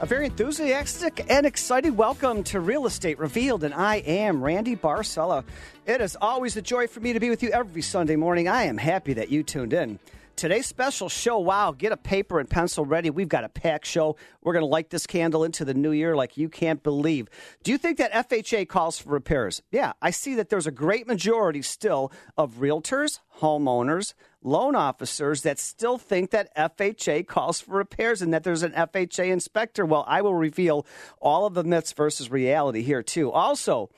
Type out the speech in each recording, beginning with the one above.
A very enthusiastic and excited welcome to Real Estate Revealed, and I am Randy Barcella. It is always a joy for me to be with you every Sunday morning. I am happy that you tuned in. Today's special show, wow, get a paper and pencil ready. We've got a packed show. We're going to light this candle into the new year like you can't believe. Do you think that FHA calls for repairs? Yeah, I see that there's a great majority still of realtors, homeowners, loan officers that still think that FHA calls for repairs and that there's an FHA inspector. Well, I will reveal all of the myths versus reality here, too. Also,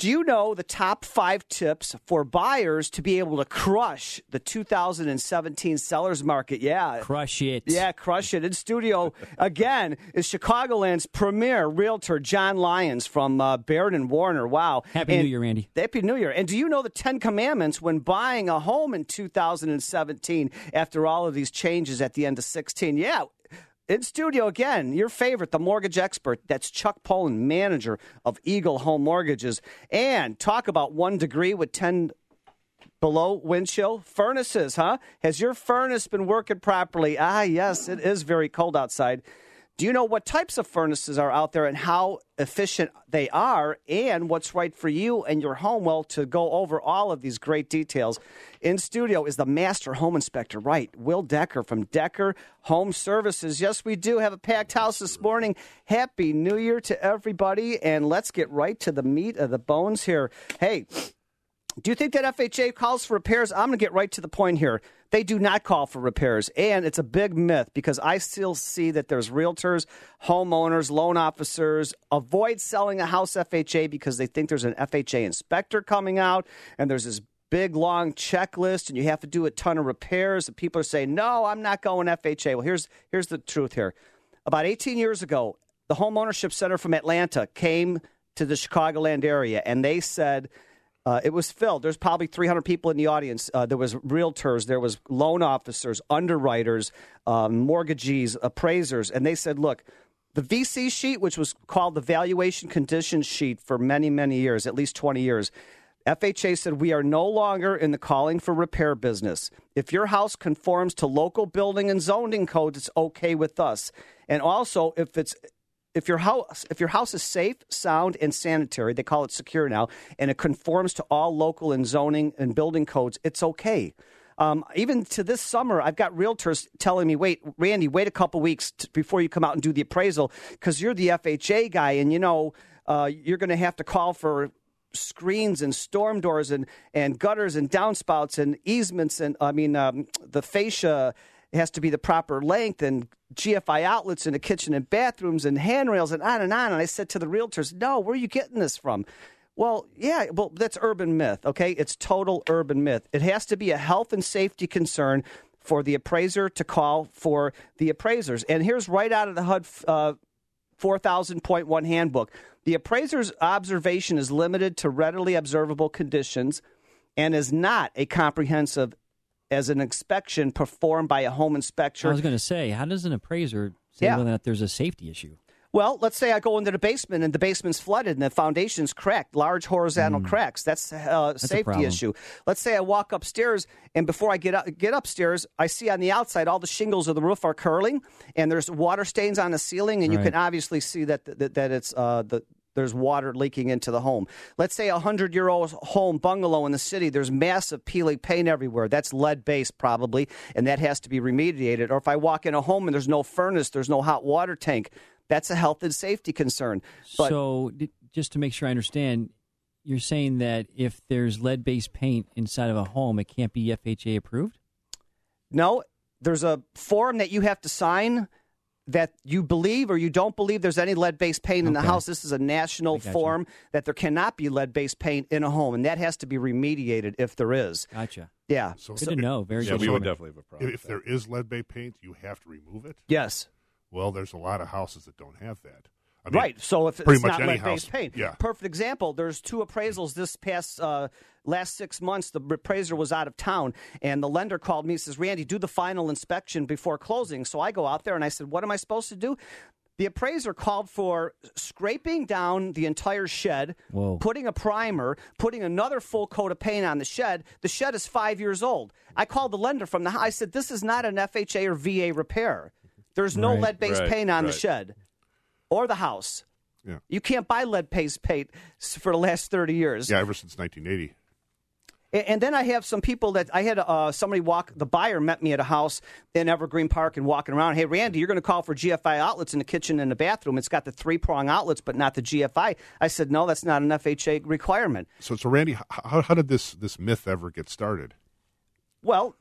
do you know the top five tips for buyers to be able to crush the 2017 sellers market? Yeah. Crush it. Yeah, crush it. In studio again is Chicagoland's premier realtor, John Lyons from uh, Baird and Warner. Wow. Happy and, New Year, Andy. Happy New Year. And do you know the 10 commandments when buying a home in 2017 after all of these changes at the end of 16? Yeah, in studio again, your favorite, the mortgage expert. That's Chuck Poland, manager of Eagle Home Mortgages. And talk about one degree with 10 below wind chill. Furnaces, huh? Has your furnace been working properly? Ah, yes, it is very cold outside. Do you know what types of furnaces are out there and how efficient they are and what's right for you and your home? Well, to go over all of these great details, in studio is the master home inspector, right? Will Decker from Decker Home Services. Yes, we do have a packed house this morning. Happy New Year to everybody, and let's get right to the meat of the bones here. Hey, do you think that FHA calls for repairs? I'm going to get right to the point here. They do not call for repairs. And it's a big myth because I still see that there's realtors, homeowners, loan officers avoid selling a house FHA because they think there's an FHA inspector coming out and there's this big long checklist and you have to do a ton of repairs and people are saying, "No, I'm not going FHA." Well, here's here's the truth here. About 18 years ago, the Home Ownership Center from Atlanta came to the Chicagoland area and they said uh, it was filled. There's probably 300 people in the audience. Uh, there was realtors, there was loan officers, underwriters, um, mortgagees, appraisers, and they said, "Look, the VC sheet, which was called the valuation condition sheet for many, many years, at least 20 years." FHA said we are no longer in the calling for repair business. If your house conforms to local building and zoning codes, it's okay with us. And also, if it's if your house if your house is safe, sound, and sanitary, they call it secure now, and it conforms to all local and zoning and building codes, it's okay. Um, even to this summer, I've got realtors telling me, "Wait, Randy, wait a couple weeks t- before you come out and do the appraisal because you're the FHA guy, and you know uh, you're going to have to call for screens and storm doors and, and gutters and downspouts and easements and I mean um, the fascia has to be the proper length and GFI outlets in the kitchen and bathrooms and handrails and on and on. And I said to the realtors, no, where are you getting this from? Well, yeah, well, that's urban myth, okay? It's total urban myth. It has to be a health and safety concern for the appraiser to call for the appraisers. And here's right out of the HUD uh, 4000.1 handbook the appraiser's observation is limited to readily observable conditions and is not a comprehensive as an inspection performed by a home inspector. I was going to say, how does an appraiser say Yeah. whether or not there's a safety issue? Well, let's say I go into the basement and the basement's flooded and the foundation's cracked, large horizontal cracks. That's a safety problem. issue. Let's say I walk upstairs and before I get up, get upstairs, I see on the outside all the shingles of the roof are curling and there's water stains on the ceiling, and you can obviously see that that, that it's uh, the there's water leaking into the home. Let's say a hundred year old home bungalow in the city. There's massive peeling paint everywhere. That's lead based probably, and that has to be remediated. Or if I walk in a home and there's no furnace, there's no hot water tank. That's a health and safety concern. But so, just to make sure I understand, you're saying that if there's lead based paint inside of a home, it can't be FHA approved? no, there's a form that you have to sign that you believe or you don't believe there's any lead based paint in the house. This is a national gotcha. form that there cannot be lead based paint in a home, and that has to be remediated if there is. Gotcha. Yeah. So, Good to know. Very Yeah, good. we would definitely have a problem. if with there is lead based paint, you have to remove it. Yes. Well, there's a lot of houses that don't have that. I mean, right. So if pretty it's much not any lead-based house- paint, yeah. Perfect example. There's two appraisals this past uh, last six months. The appraiser was out of town, and the lender called me. and Says, "Randy, do the final inspection before closing." So I go out there and I said, "What am I supposed to do?" The appraiser called for scraping down the entire shed, Whoa. putting a primer, putting another full coat of paint on the shed. The shed is five years old. I called the lender from the house. I said, This is not an FHA or VA repair. There's no Right. lead based Right, paint on the shed or the house. Yeah. You can't buy lead based paint for the last 30 years. Yeah, ever since 1980. And then I have some people that I had uh, somebody walk. The buyer met me at a house in Evergreen Park and walking around. Hey, Randy, you're going to call for GFI outlets in the kitchen and the bathroom. It's got the three prong outlets, but not the GFI. I said, no, that's not an FHA requirement. So, so Randy, how, how did this this myth ever get started? Well,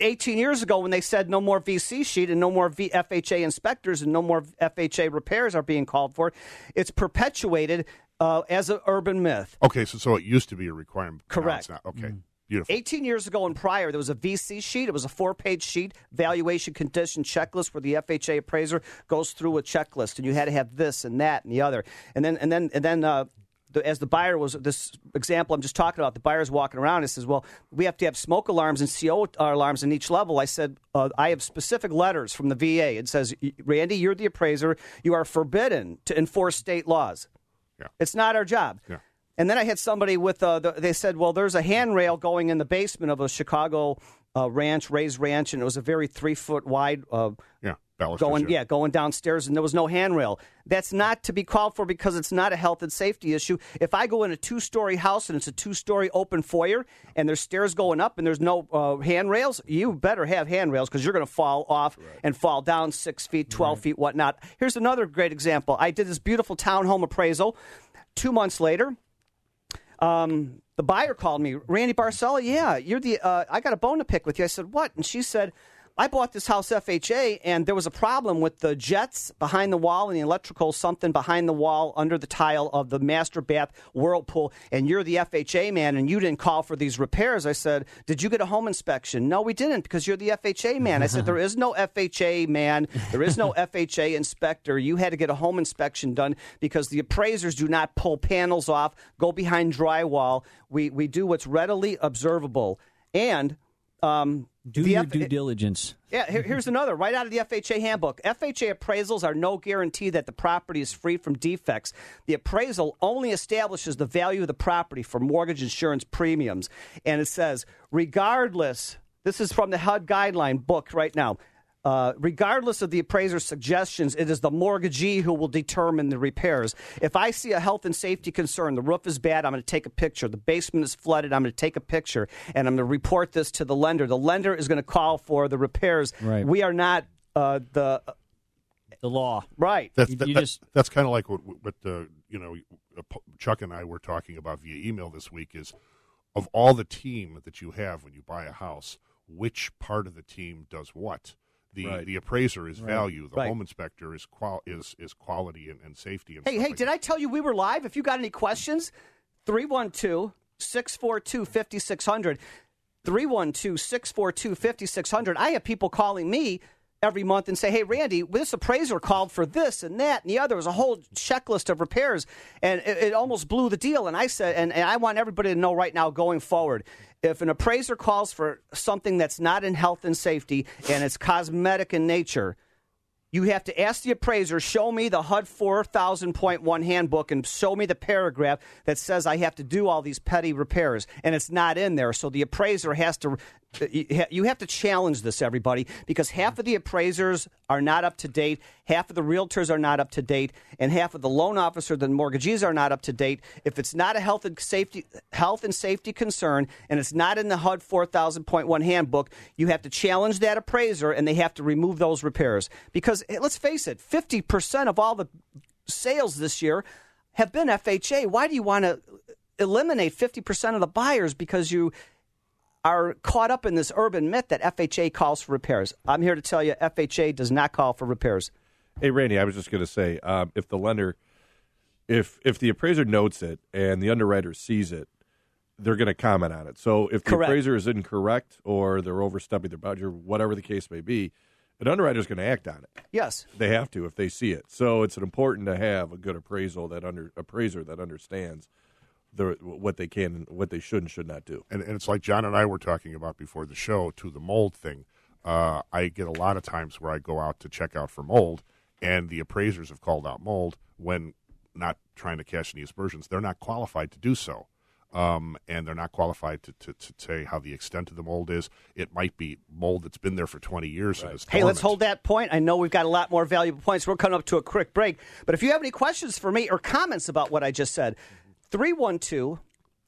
18 years ago, when they said no more VC sheet and no more v- FHA inspectors and no more FHA repairs are being called for, it's perpetuated uh, as an urban myth. Okay, so so it used to be a requirement. Now Correct. it's not. Okay, beautiful. 18 years ago and prior, there was a VC sheet. It was a four page sheet, valuation condition checklist, where the FHA appraiser goes through a checklist, and you had to have this and that and the other. And then, and then, and then, uh, the, as the buyer was this example I'm just talking about, the buyer's walking around and says, "Well, we have to have smoke alarms and CO alarms in each level." I said, uh, "I have specific letters from the VA. It says, Randy, you're the appraiser. You are forbidden to enforce state laws. Yeah. It's not our job." Yeah. And then I had somebody with, uh, the, they said, well, there's a handrail going in the basement of a Chicago uh, ranch, raised ranch, and it was a very three foot wide uh, yeah, going, yeah, going downstairs, and there was no handrail. That's not to be called for because it's not a health and safety issue. If I go in a two story house and it's a two story open foyer and there's stairs going up and there's no uh, handrails, you better have handrails because you're going to fall off and fall down six feet, 12 feet, whatnot. Here's another great example. I did this beautiful townhome appraisal. Two months later, um, the buyer called me, Randy Barcella. Yeah, you're the. Uh, I got a bone to pick with you. I said, what? And she said, I bought this house FHA, and there was a problem with the jets behind the wall and the electrical something behind the wall under the tile of the master bath whirlpool. And you're the FHA man, and you didn't call for these repairs. I said, Did you get a home inspection? No, we didn't because you're the FHA man. I said, There is no FHA man. There is no FHA inspector. You had to get a home inspection done because the appraisers do not pull panels off, go behind drywall. We we do what's readily observable and. Um, Do the your F- due eh, diligence. yeah, here, here's another right out of the FHA handbook. FHA appraisals are no guarantee that the property is free from defects. The appraisal only establishes the value of the property for mortgage insurance premiums. And it says, regardless, this is from the HUD guideline book right now. Uh, regardless of the appraiser's suggestions, it is the mortgagee who will determine the repairs. If I see a health and safety concern, the roof is bad, I'm going to take a picture. The basement is flooded, I'm going to take a picture, and I'm going to report this to the lender. The lender is going to call for the repairs. Right. We are not uh, the The law. right. That's that, you that- just- that's kind of like what what uh, you know uh, Chuck and I were talking about via email this week is of all the team that you have when you buy a house, which part of the team does what? The Right. the appraiser is value, the Right. home inspector is qual is is quality and, and safety. And Hey, hey, like did that. I tell you we were live? If you got any questions, 312 642 5600. 312 642 5600. I have people calling me every month and say, hey, Randy, this appraiser called for this and that and the other. It was a whole checklist of repairs, and it, it almost blew the deal. And I said, and, and I want everybody to know right now going forward if an appraiser calls for something that's not in health and safety and it's cosmetic in nature, you have to ask the appraiser, show me the HUD 4000.1 handbook and show me the paragraph that says I have to do all these petty repairs. And it's not in there. So the appraiser has to, you have to challenge this, everybody, because half of the appraisers are not up to date, half of the realtors are not up to date, and half of the loan officer, the mortgagees are not up to date. If it's not a health and safety, health and safety concern and it's not in the HUD 4000.1 handbook, you have to challenge that appraiser and they have to remove those repairs. Because let's face it, 50% of all the sales this year have been FHA. Why do you want to eliminate 50% of the buyers because you are caught up in this urban myth that FHA calls for repairs? I'm here to tell you FHA does not call for repairs. Hey, Randy, I was just going to say, um, if the lender, if if the appraiser notes it and the underwriter sees it, they're going to comment on it. So if the Correct. appraiser is incorrect or they're overstepping their budget, or whatever the case may be, An underwriter is going to act on it. Yes. They have to if they see it. So it's important to have a good appraisal that under appraiser that understands the what they can, and what they should and should not do. and, and it's like John and I were talking about before the show to the mold thing. Uh, I get a lot of times where I go out to check out for mold, and the appraisers have called out mold when not trying to catch any aspersions. They're not qualified to do so. Um, and they're not qualified to, to, to say how the extent of the mold is. It might be mold that's been there for 20 years and Hey, let's hold that point. I know we've got a lot more valuable points. We're coming up to a quick break. But if you have any questions for me or comments about what I just said, 312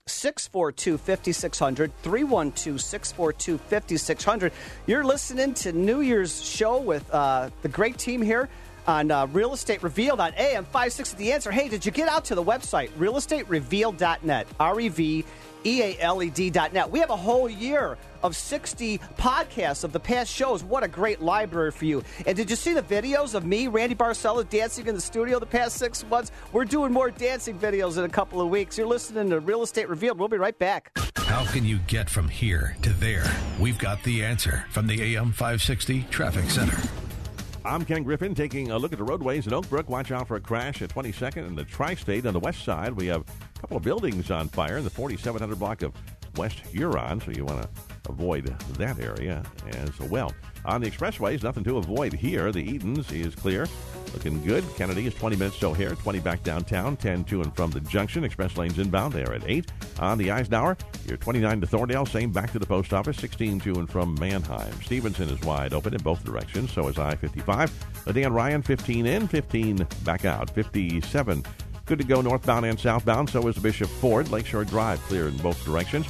642 5600. 312 642 5600. You're listening to New Year's show with uh, the great team here on uh, Real Estate Revealed on AM 560 The Answer. Hey, did you get out to the website, realestaterevealed.net? R E V E A L E D.net. We have a whole year of 60 podcasts of the past shows. What a great library for you. And did you see the videos of me, Randy Barcella, dancing in the studio the past six months? We're doing more dancing videos in a couple of weeks. You're listening to Real Estate Revealed. We'll be right back. How can you get from here to there? We've got the answer from the AM 560 Traffic Center. I'm Ken Griffin taking a look at the roadways in Oak Brook. Watch out for a crash at 22nd and the Tri State on the west side. We have a couple of buildings on fire in the 4700 block of West Huron, so you want to avoid that area as well. On the expressways, nothing to avoid here. The Edens is clear. Looking good. Kennedy is 20 minutes to O'Hare, 20 back downtown, 10 to and from the junction. Express lanes inbound there at 8. On the Eisenhower, you're 29 to Thorndale, same back to the post office, 16 to and from Mannheim. Stevenson is wide open in both directions, so is I 55. The Dan Ryan, 15 in, 15 back out. 57 good to go northbound and southbound, so is Bishop Ford. Lakeshore Drive clear in both directions.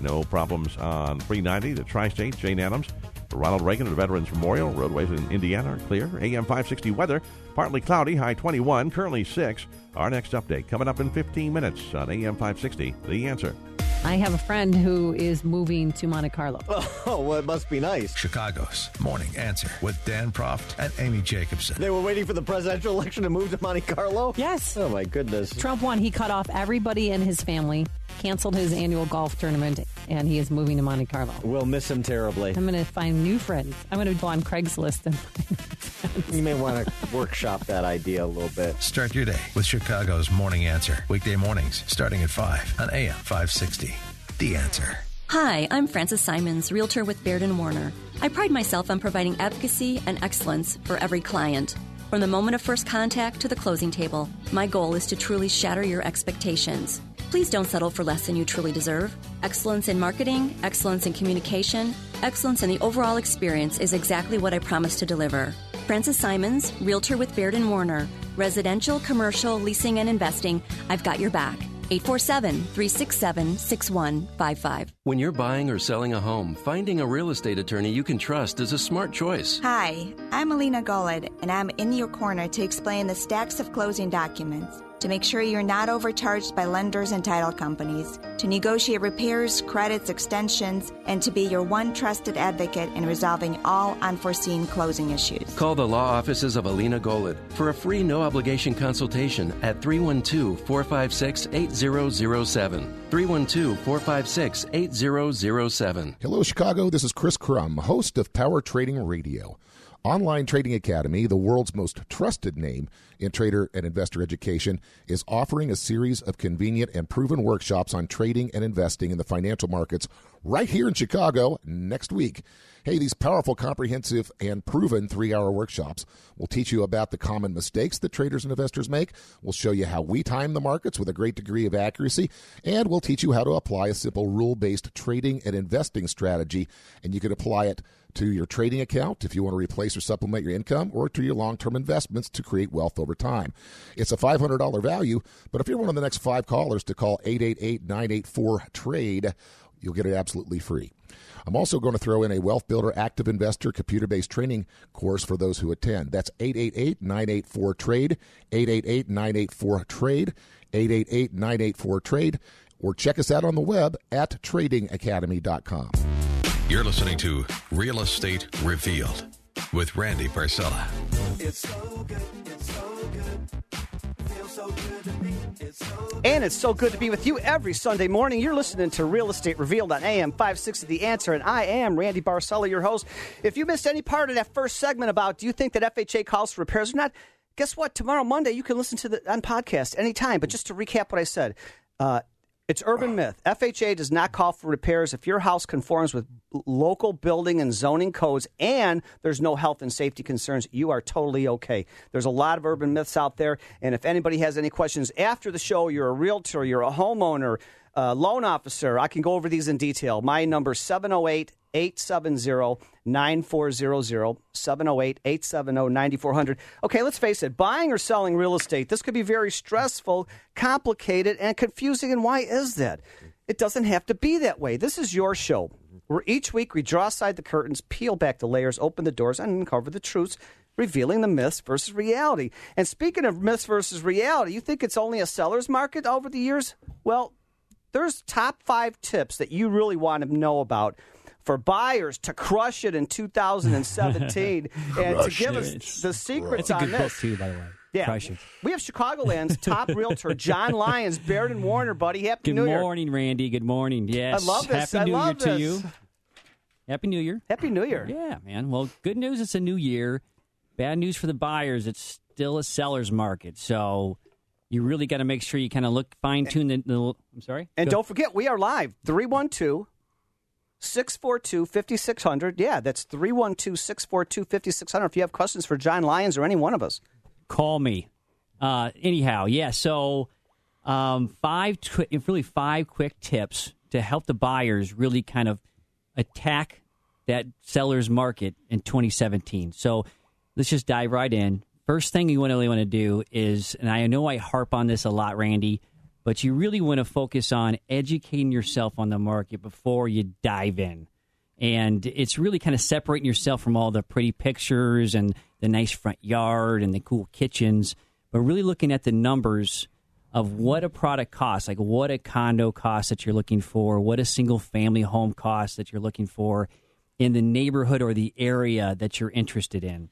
No problems on 390, the Tri State, Jane Addams. Ronald Reagan at Veterans Memorial. Roadways in Indiana are clear. AM 560 weather, partly cloudy, high 21, currently 6. Our next update coming up in 15 minutes on AM 560. The answer. I have a friend who is moving to Monte Carlo. Oh, well, it must be nice. Chicago's Morning Answer with Dan Proft and Amy Jacobson. They were waiting for the presidential election to move to Monte Carlo? Yes. Oh, my goodness. Trump won. He cut off everybody in his family, canceled his annual golf tournament, and he is moving to Monte Carlo. We'll miss him terribly. I'm going to find new friends. I'm going to go on Craigslist and You may want to workshop that idea a little bit. Start your day with Chicago's Morning Answer. Weekday mornings starting at 5 on AM 560. The Answer. Hi, I'm Frances Simons, Realtor with Baird and Warner. I pride myself on providing advocacy and excellence for every client. From the moment of first contact to the closing table, my goal is to truly shatter your expectations. Please don't settle for less than you truly deserve. Excellence in marketing, excellence in communication, excellence in the overall experience is exactly what I promise to deliver. Francis Simons, Realtor with Baird and Warner. Residential, commercial, leasing, and investing. I've got your back. 847 367 6155. When you're buying or selling a home, finding a real estate attorney you can trust is a smart choice. Hi, I'm Alina Golod, and I'm in your corner to explain the stacks of closing documents, to make sure you're not overcharged by lenders and title companies, to negotiate repairs, credits, extensions, and to be your one trusted advocate in resolving all unforeseen closing issues. Call the law offices of Alina Golod for a free no obligation consultation at 312 456 8007. 312 456 8007. Hello, Chicago. This is Chris Crum, host of Power Trading Radio. Online Trading Academy, the world's most trusted name in trader and investor education, is offering a series of convenient and proven workshops on trading and investing in the financial markets right here in Chicago next week. Hey, these powerful, comprehensive, and proven three hour workshops will teach you about the common mistakes that traders and investors make. We'll show you how we time the markets with a great degree of accuracy, and we'll teach you how to apply a simple rule based trading and investing strategy. And you can apply it to your trading account if you want to replace or supplement your income, or to your long term investments to create wealth over time. It's a $500 value, but if you're one of the next five callers to call 888 984 TRADE, you'll get it absolutely free. I'm also going to throw in a Wealth Builder Active Investor computer based training course for those who attend. That's 888 984 TRADE, 888 984 TRADE, 888 984 TRADE, or check us out on the web at tradingacademy.com. You're listening to Real Estate Revealed with Randy Barcella. It's so good, it's so good. Feels so good And it's so good to be with you every Sunday morning. You're listening to Real Estate Revealed on AM 560 The Answer, and I am Randy Barcella, your host. If you missed any part of that first segment about do you think that FHA calls for repairs or not, guess what? Tomorrow, Monday, you can listen to the on podcast anytime. But just to recap what I said, uh, it's urban myth. FHA does not call for repairs if your house conforms with local building and zoning codes and there's no health and safety concerns. You are totally okay. There's a lot of urban myths out there. And if anybody has any questions after the show, you're a realtor, you're a homeowner, uh, loan officer, I can go over these in detail. My number 708 870 9400 708 870 9400. Okay, let's face it, buying or selling real estate, this could be very stressful, complicated, and confusing. And why is that? It doesn't have to be that way. This is your show, where each week we draw aside the curtains, peel back the layers, open the doors, and uncover the truths. Revealing the myths versus reality. And speaking of myths versus reality, you think it's only a seller's market over the years? Well, there's top five tips that you really want to know about for buyers to crush it in 2017 and to give us the secrets It's a on good this. book too, by the way. Yeah, Crush it. we have Chicagoland's top realtor, John Lyons, Baird and Warner, buddy. Happy Good New Year! Good morning, Randy. Good morning. Yes. I love this. Happy I New Year this. to you. Happy New Year. Happy New Year. Yeah, man. Well, good news. It's a new year. Bad news for the buyers. It's still a seller's market. So you really got to make sure you kind of look fine tune the, the. I'm sorry. And Go- don't forget, we are live 312 642 5600. Yeah, that's 312 642 5600. If you have questions for John Lyons or any one of us, call me. Uh, anyhow, yeah. So, um, five, really five quick tips to help the buyers really kind of attack that seller's market in 2017. So, let's just dive right in. First thing you want to really want to do is, and I know I harp on this a lot, Randy, but you really want to focus on educating yourself on the market before you dive in. And it's really kind of separating yourself from all the pretty pictures and the nice front yard and the cool kitchens, but really looking at the numbers of what a product costs, like what a condo costs that you're looking for, what a single family home costs that you're looking for in the neighborhood or the area that you're interested in.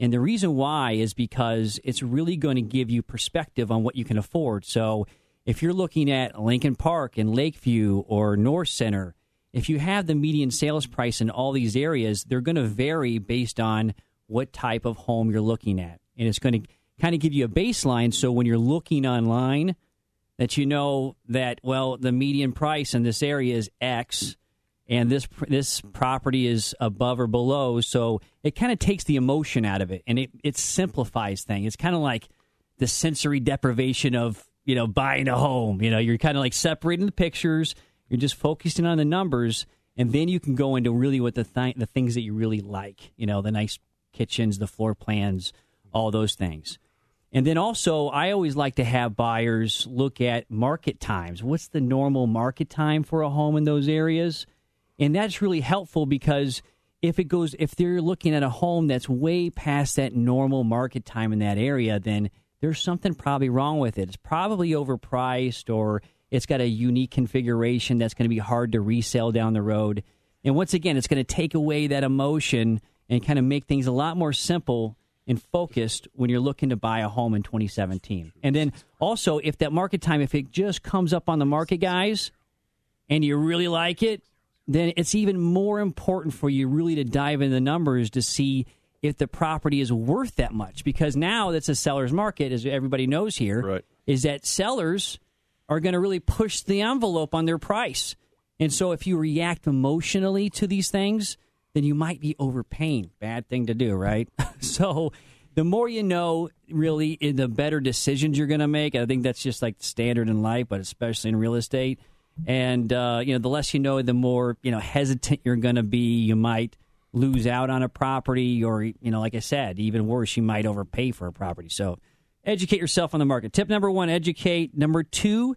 And the reason why is because it's really going to give you perspective on what you can afford. So if you're looking at Lincoln Park and Lakeview or North Center, if you have the median sales price in all these areas, they're going to vary based on what type of home you're looking at. And it's going to kind of give you a baseline so when you're looking online that you know that well the median price in this area is X and this this property is above or below so it kind of takes the emotion out of it and it it simplifies things. It's kind of like the sensory deprivation of you know buying a home. You know, you're kind of like separating the pictures. You're just focusing on the numbers, and then you can go into really what the th- the things that you really like. You know, the nice kitchens, the floor plans, all those things. And then also, I always like to have buyers look at market times. What's the normal market time for a home in those areas? And that's really helpful because if it goes, if they're looking at a home that's way past that normal market time in that area, then there's something probably wrong with it. It's probably overpriced or it's got a unique configuration that's going to be hard to resell down the road. And once again, it's going to take away that emotion and kind of make things a lot more simple and focused when you're looking to buy a home in 2017. And then also, if that market time, if it just comes up on the market, guys, and you really like it, then it's even more important for you really to dive into the numbers to see if the property is worth that much. Because now that's a seller's market, as everybody knows here, is that sellers are going to really push the envelope on their price. And so if you react emotionally to these things, then you might be overpaying. Bad thing to do, right? so the more you know, really, the better decisions you're going to make. I think that's just like standard in life, but especially in real estate. And uh, you know, the less you know, the more you know hesitant you're going to be. You might lose out on a property, or you know, like I said, even worse, you might overpay for a property. So educate yourself on the market. Tip number one: educate. Number two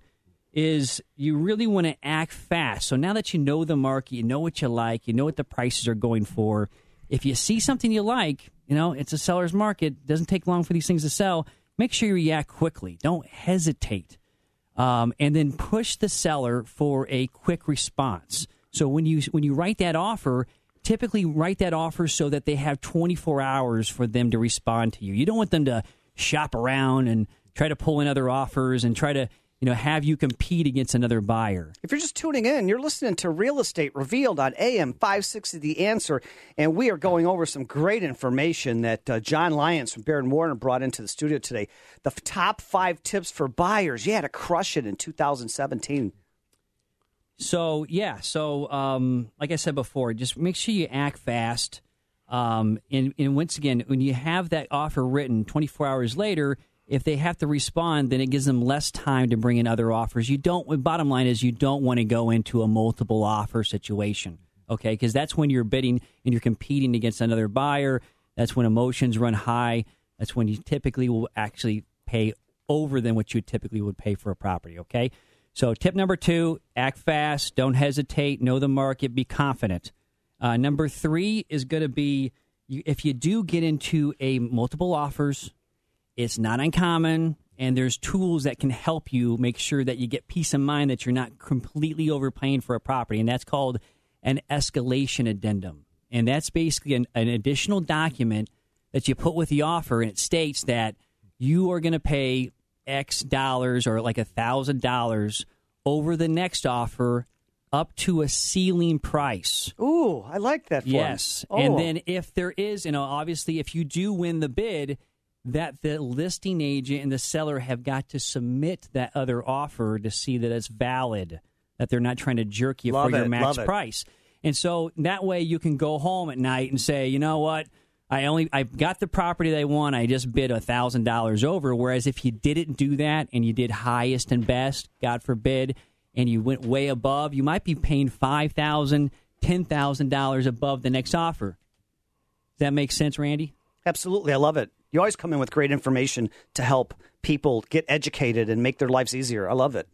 is you really want to act fast. So now that you know the market, you know what you like, you know what the prices are going for. If you see something you like, you know it's a seller's market. It doesn't take long for these things to sell. Make sure you react quickly. Don't hesitate um, and then push the seller for a quick response. So when you when you write that offer, typically write that offer so that they have 24 hours for them to respond to you. You don't want them to shop around and try to pull in other offers and try to you know have you compete against another buyer. If you're just tuning in, you're listening to Real Estate Revealed on AM 560 The Answer, and we are going over some great information that uh, John Lyons from Baird and Warner brought into the studio today. The top five tips for buyers. You had to crush it in 2017. So yeah, so um, like I said before, just make sure you act fast. Um, and, and once again, when you have that offer written 24 hours later, if they have to respond, then it gives them less time to bring in other offers. You don't. Bottom line is, you don't want to go into a multiple offer situation, okay? Because that's when you're bidding and you're competing against another buyer. That's when emotions run high. That's when you typically will actually pay over than what you typically would pay for a property. Okay. So tip number two: act fast, don't hesitate, know the market, be confident. Uh, number three is going to be if you do get into a multiple offers it's not uncommon, and there's tools that can help you make sure that you get peace of mind that you're not completely overpaying for a property, and that's called an escalation addendum. And that's basically an, an additional document that you put with the offer, and it states that you are going to pay X dollars or like a thousand dollars over the next offer up to a ceiling price. Ooh, I like that. Form. Yes. Oh. And then if there is, you know, obviously if you do win the bid, that the listing agent and the seller have got to submit that other offer to see that it's valid, that they're not trying to jerk you Love for your max love it. price. And so that way you can go home at night and say, you know what? I only I got the property they want. I just bid a thousand dollars over. Whereas if you didn't do that and you did highest and best, God forbid, and you went way above, you might be paying five thousand, ten thousand dollars above the next offer. Does that make sense, Randy? Absolutely, I love it. You always come in with great information to help people get educated and make their lives easier. I love it.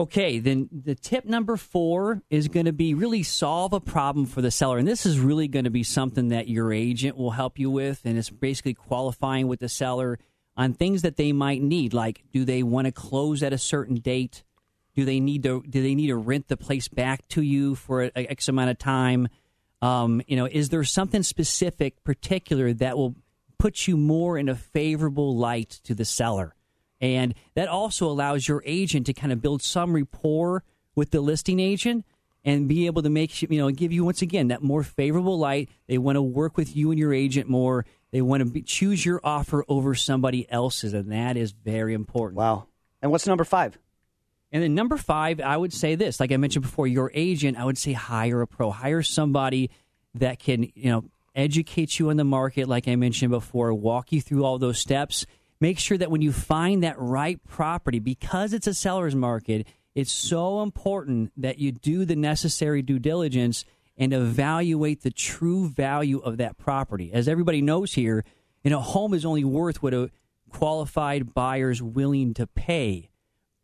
Okay, then the tip number four is going to be really solve a problem for the seller. And this is really going to be something that your agent will help you with. And it's basically qualifying with the seller on things that they might need. Like, do they want to close at a certain date? Do they need to, do they need to rent the place back to you for a, a X amount of time? Um, you know, is there something specific, particular that will put you more in a favorable light to the seller? And that also allows your agent to kind of build some rapport with the listing agent and be able to make you know give you once again that more favorable light. They want to work with you and your agent more. They want to be, choose your offer over somebody else's, and that is very important. Wow. And what's number five? And then number five, I would say this, like I mentioned before, your agent, I would say hire a pro, hire somebody that can, you know, educate you on the market, like I mentioned before, walk you through all those steps. Make sure that when you find that right property, because it's a seller's market, it's so important that you do the necessary due diligence and evaluate the true value of that property. As everybody knows here, you know, a home is only worth what a qualified buyer's willing to pay.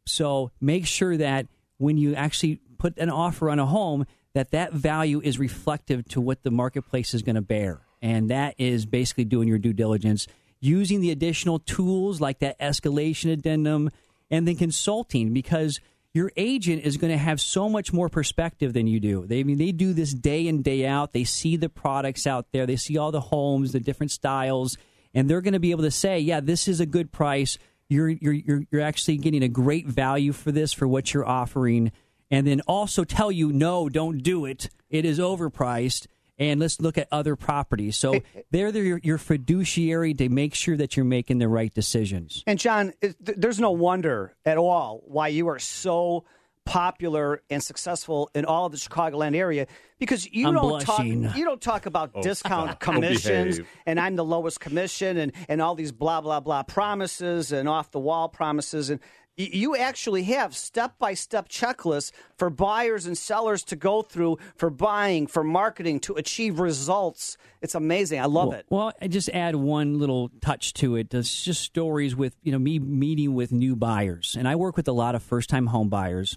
So make sure that when you actually put an offer on a home, that that value is reflective to what the marketplace is going to bear. And that is basically doing your due diligence, using the additional tools like that escalation addendum, and then consulting because your agent is going to have so much more perspective than you do. They I mean they do this day in day out. They see the products out there. They see all the homes, the different styles, and they're going to be able to say, "Yeah, this is a good price. You're you're you're, you're actually getting a great value for this for what you're offering." And then also tell you, "No, don't do it. It is overpriced." And let's look at other properties. So they're the, your, your fiduciary to make sure that you're making the right decisions. And John, there's no wonder at all why you are so popular and successful in all of the Chicagoland area because you I'm don't blushing. talk you don't talk about Oh, discount commissions Behave. and I'm the lowest commission and and all these blah blah blah promises and off the wall promises and y- you actually have step by step checklists for buyers and sellers to go through for buying, for marketing, to achieve results. It's amazing. I love well, it. Well, I just add one little touch to it. It's just stories with you know me meeting with new buyers, and I work with a lot of first time home buyers.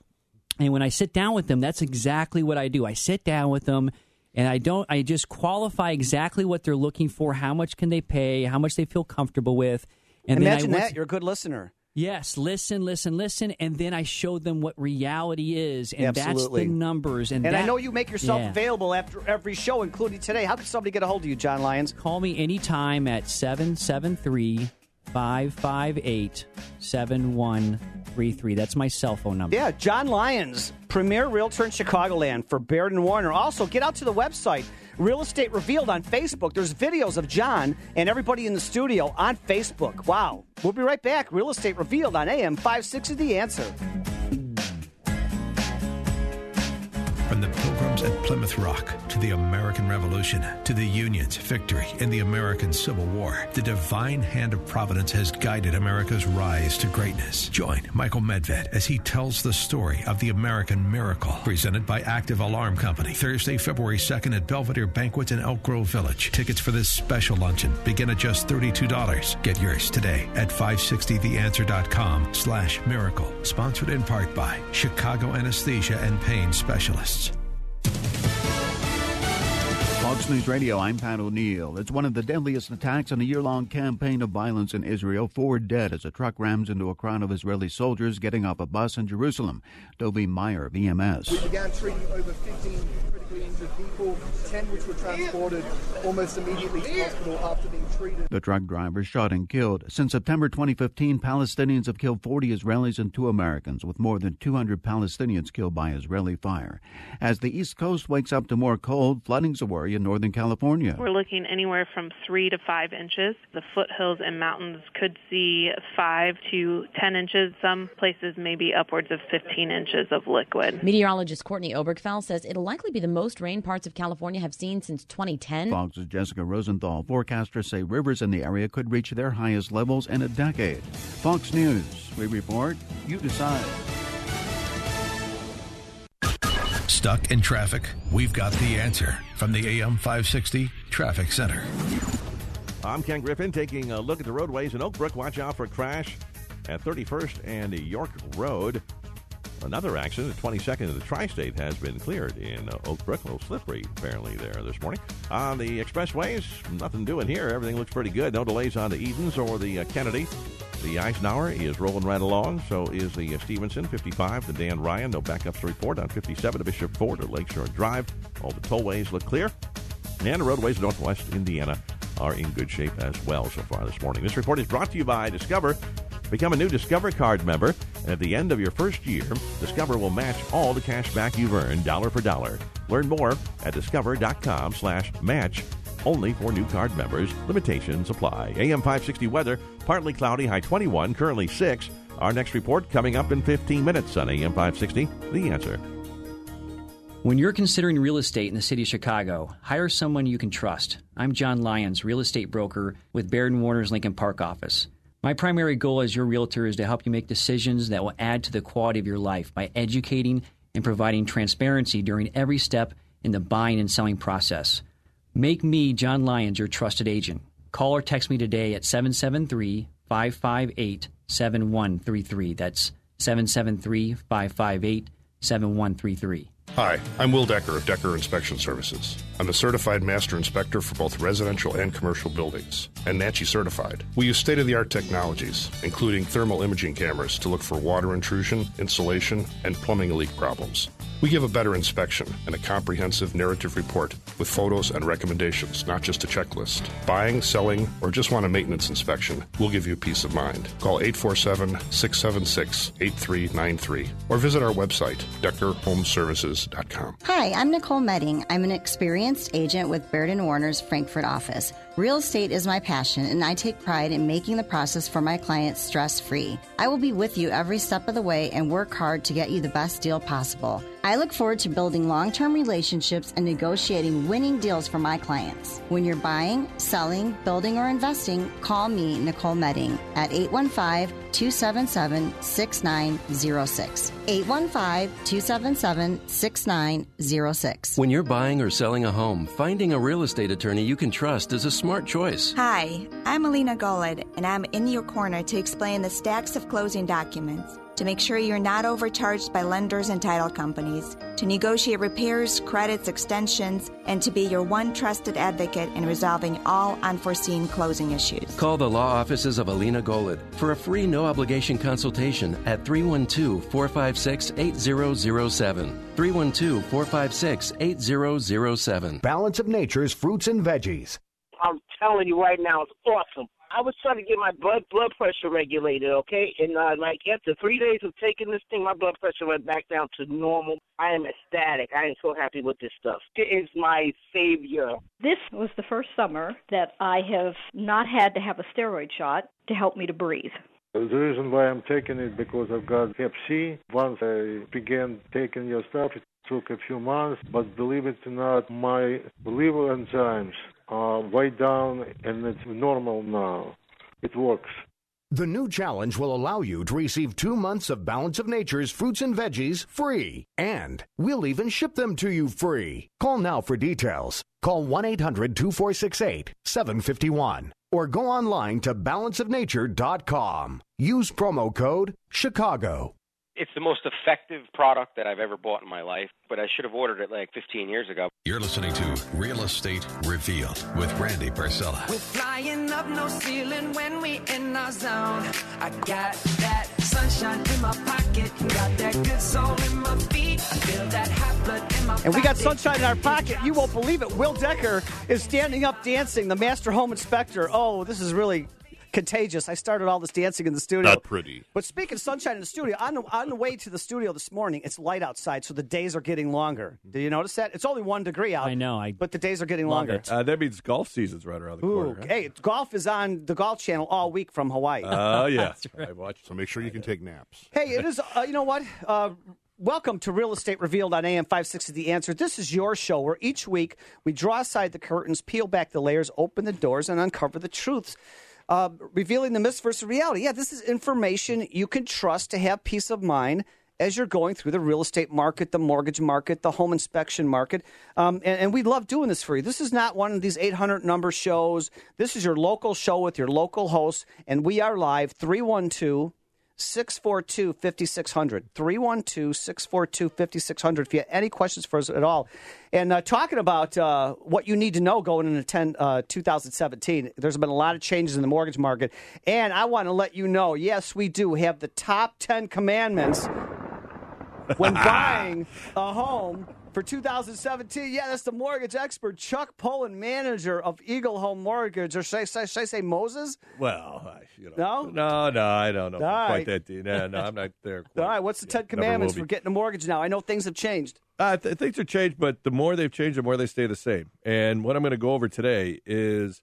And when I sit down with them, that's exactly what I do. I sit down with them, and I don't. I just qualify exactly what they're looking for. How much can they pay? How much they feel comfortable with? And Imagine then I, that. You're a good listener. Yes, listen, listen, listen, and then I show them what reality is, and Absolutely. that's the numbers. And, And I know you make yourself Yeah. available after every show, including today. How can somebody get a hold of you, John Lyons? Call me anytime at 773 558 7133. That's my cell phone number. Yeah, John Lyons, premier realtor in Chicagoland for Baird and Warner. Also, get out to the website, Real Estate Revealed on Facebook. There's videos of John and everybody in the studio on Facebook. Wow. We'll be right back. Real Estate Revealed on AM 560 The Answer. At Plymouth Rock to the American Revolution to the Union's victory in the American Civil War, the divine hand of providence has guided America's rise to greatness. Join Michael Medved as he tells the story of the American miracle, presented by Active Alarm Company, Thursday, February 2nd at Belvedere Banquet in Elk Grove Village. Tickets for this special luncheon begin at just $32. Get yours today at 560theanswer.com slash miracle. Sponsored in part by Chicago Anesthesia and Pain Specialists. Fox News Radio, I'm Pat O'Neill. It's one of the deadliest attacks in a year long campaign of violence in Israel. Four dead as a truck rams into a crowd of Israeli soldiers getting off a bus in Jerusalem. Dovie Meyer, VMS. We began treating over 15 critically injured people, 10 which were transported almost immediately to hospital after being treated. The truck driver shot and killed. Since September 2015, Palestinians have killed 40 Israelis and two Americans, with more than 200 Palestinians killed by Israeli fire. As the East Coast wakes up to more cold, flooding's a worry in Northern California. We're looking anywhere from three to five inches. The foothills and mountains could see five to ten inches. Some places maybe upwards of 15 inches of liquid. Meteorologist Courtney Obergfell says it'll likely be the most rain parts of California have seen since 2010. Fox's Jessica Rosenthal. Forecasters say rivers in the area could reach their highest levels in a decade. Fox News. We report, you decide. Stuck in traffic? We've got the answer from the AM 560 Traffic Center. I'm Ken Griffin taking a look at the roadways in Oak Brook. Watch out for a crash at 31st and York Road. Another accident at 22nd of the Tri State has been cleared in Oak Brook. A little slippery, apparently, there this morning. On the expressways, nothing doing here. Everything looks pretty good. No delays on the Edens or the uh, Kennedy. The Eisenhower is rolling right along. So is the uh, Stevenson 55 The Dan Ryan. No backups to report on 57 to Bishop Ford or Lakeshore Drive. All the tollways look clear. And the roadways in northwest Indiana are in good shape as well so far this morning. This report is brought to you by Discover. Become a new Discover card member, and at the end of your first year, Discover will match all the cash back you've earned dollar for dollar. Learn more at discover.com slash match. Only for new card members. Limitations apply. AM 560 weather, partly cloudy, high 21, currently 6. Our next report coming up in 15 minutes on AM 560. The answer. When you're considering real estate in the city of Chicago, hire someone you can trust. I'm John Lyons, real estate broker with Baird Warner's Lincoln Park office. My primary goal as your realtor is to help you make decisions that will add to the quality of your life by educating and providing transparency during every step in the buying and selling process. Make me, John Lyons, your trusted agent. Call or text me today at 773 558 7133. That's 773 558 7133. Hi, I'm Will Decker of Decker Inspection Services. I'm a certified master inspector for both residential and commercial buildings, and NACHI certified. We use state of the art technologies, including thermal imaging cameras, to look for water intrusion, insulation, and plumbing leak problems. We give a better inspection and a comprehensive narrative report with photos and recommendations, not just a checklist. Buying, selling, or just want a maintenance inspection, we'll give you peace of mind. Call 847 676 8393 or visit our website, DeckerHomeservices.com. Hi, I'm Nicole Medding. I'm an experienced agent with Baird & Warner's Frankfort office. Real estate is my passion, and I take pride in making the process for my clients stress free. I will be with you every step of the way and work hard to get you the best deal possible. I look forward to building long term relationships and negotiating winning deals for my clients. When you're buying, selling, building, or investing, call me, Nicole Medding, at 815 277 6906. 815 277 6906. When you're buying or selling a home, finding a real estate attorney you can trust is a smart choice. Hi, I'm Alina Golod, and I'm in your corner to explain the stacks of closing documents to make sure you're not overcharged by lenders and title companies, to negotiate repairs, credits, extensions, and to be your one trusted advocate in resolving all unforeseen closing issues. Call the law offices of Alina Golod for a free no obligation consultation at 312 456 8007. 312 456 8007. Balance of Nature's fruits and veggies. I'm telling you right now, it's awesome. I was trying to get my blood blood pressure regulated, okay? And uh, like after three days of taking this thing, my blood pressure went back down to normal. I am ecstatic. I am so happy with this stuff. It is my savior. This was the first summer that I have not had to have a steroid shot to help me to breathe. The reason why I'm taking it because I've got Hep C. Once I began taking your stuff, it took a few months, but believe it or not, my liver enzymes are way down and it's normal now. It works. The new challenge will allow you to receive two months of Balance of Nature's fruits and veggies free. And we'll even ship them to you free. Call now for details. Call 1 800 2468 751 or go online to balanceofnature.com. Use promo code Chicago. It's the most effective product that I've ever bought in my life, but I should have ordered it like 15 years ago. You're listening to Real Estate Revealed with Randy Barcella. We're flying up no ceiling when we in our zone. I got that sunshine in my pocket, got that good soul in my feet. I feel that hot blood in my And we got sunshine in our pocket. You won't believe it. Will Decker is standing up dancing, the master home inspector. Oh, this is really contagious. I started all this dancing in the studio. Not pretty. But speaking of sunshine in the studio, on the, on the way to the studio this morning, it's light outside, so the days are getting longer. Do you notice that? It's only one degree out. I know, I but the days are getting longer. Uh, that means golf season's right around the Ooh, corner. right? hey, golf is on the Golf Channel all week from Hawaii. Oh, yeah. right. I watched. So make sure you can take naps. Hey, it is. Uh, you know what? Uh, welcome to Real Estate Revealed on AM 560 The Answer. This is your show where each week we draw aside the curtains, peel back the layers, open the doors, and uncover the truths. Uh, revealing the myths versus reality. Yeah, this is information you can trust to have peace of mind as you're going through the real estate market, the mortgage market, the home inspection market. Um, and, and we love doing this for you. This is not one of these 800 number shows. This is your local show with your local hosts, and we are live 312 642 5600. 312 642 5600. If you have any questions for us at all. And uh, talking about uh, what you need to know going into 10, uh, 2017, there's been a lot of changes in the mortgage market. And I want to let you know yes, we do have the top 10 commandments when buying a home for 2017. Yeah, that's the mortgage expert, Chuck Pullen, manager of Eagle Home Mortgage. Or should I, say- should I say Moses? Well, I, you know. No, no, no, I don't know. All right. Quite that deep. No, no, I'm not there. All right, what's the Ten Commandments for getting a mortgage now? I know things have changed. Uh, th- things have changed, but the more they've changed, the more they stay the same. And what I'm going to go over today is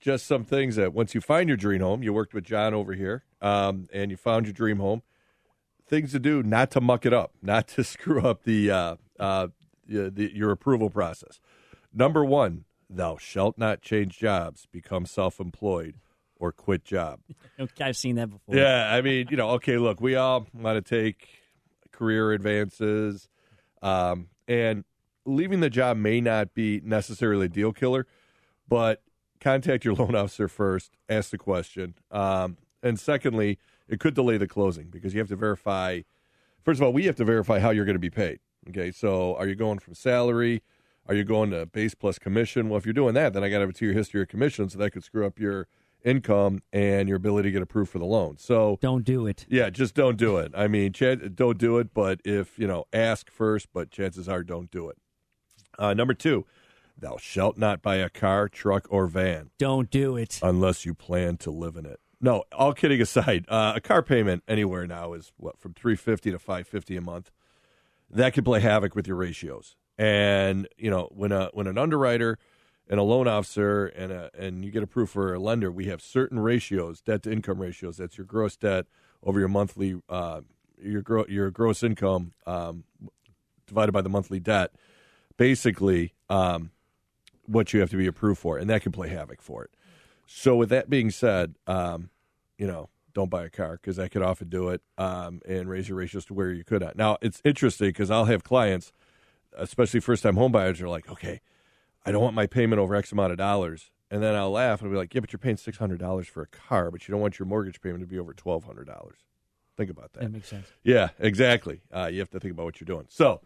just some things that once you find your dream home, you worked with John over here, um, and you found your dream home. Things to do, not to muck it up, not to screw up the, uh, uh, the, your approval process. Number one, thou shalt not change jobs, become self-employed, or quit job. Okay, I've seen that before. Yeah, I mean, you know, okay, look, we all want to take career advances, um, and leaving the job may not be necessarily a deal killer, but contact your loan officer first, ask the question, um, and secondly, it could delay the closing because you have to verify. First of all, we have to verify how you're going to be paid. Okay, so are you going from salary? Are you going to base plus commission? Well, if you're doing that, then I got to have a two-year history of commission, so that could screw up your income and your ability to get approved for the loan. So don't do it. Yeah, just don't do it. I mean, don't do it. But if you know, ask first. But chances are, don't do it. Uh, number two, thou shalt not buy a car, truck, or van. Don't do it unless you plan to live in it. No, all kidding aside, uh, a car payment anywhere now is what from three fifty to five fifty a month. That could play havoc with your ratios. And you know, when a when an underwriter and a loan officer and a, and you get approved for a lender, we have certain ratios, debt to income ratios. That's your gross debt over your monthly uh, your gro- your gross income um, divided by the monthly debt. Basically, um, what you have to be approved for, and that can play havoc for it. So, with that being said, um, you know, don't buy a car because I could often do it um, and raise your ratios to where you could at. Now, it's interesting because I'll have clients, especially first time home buyers, are like, okay, I don't want my payment over X amount of dollars. And then I'll laugh and I'll be like, yeah, but you're paying $600 for a car, but you don't want your mortgage payment to be over $1,200. Think about that. That makes sense. Yeah, exactly. Uh, you have to think about what you're doing. So,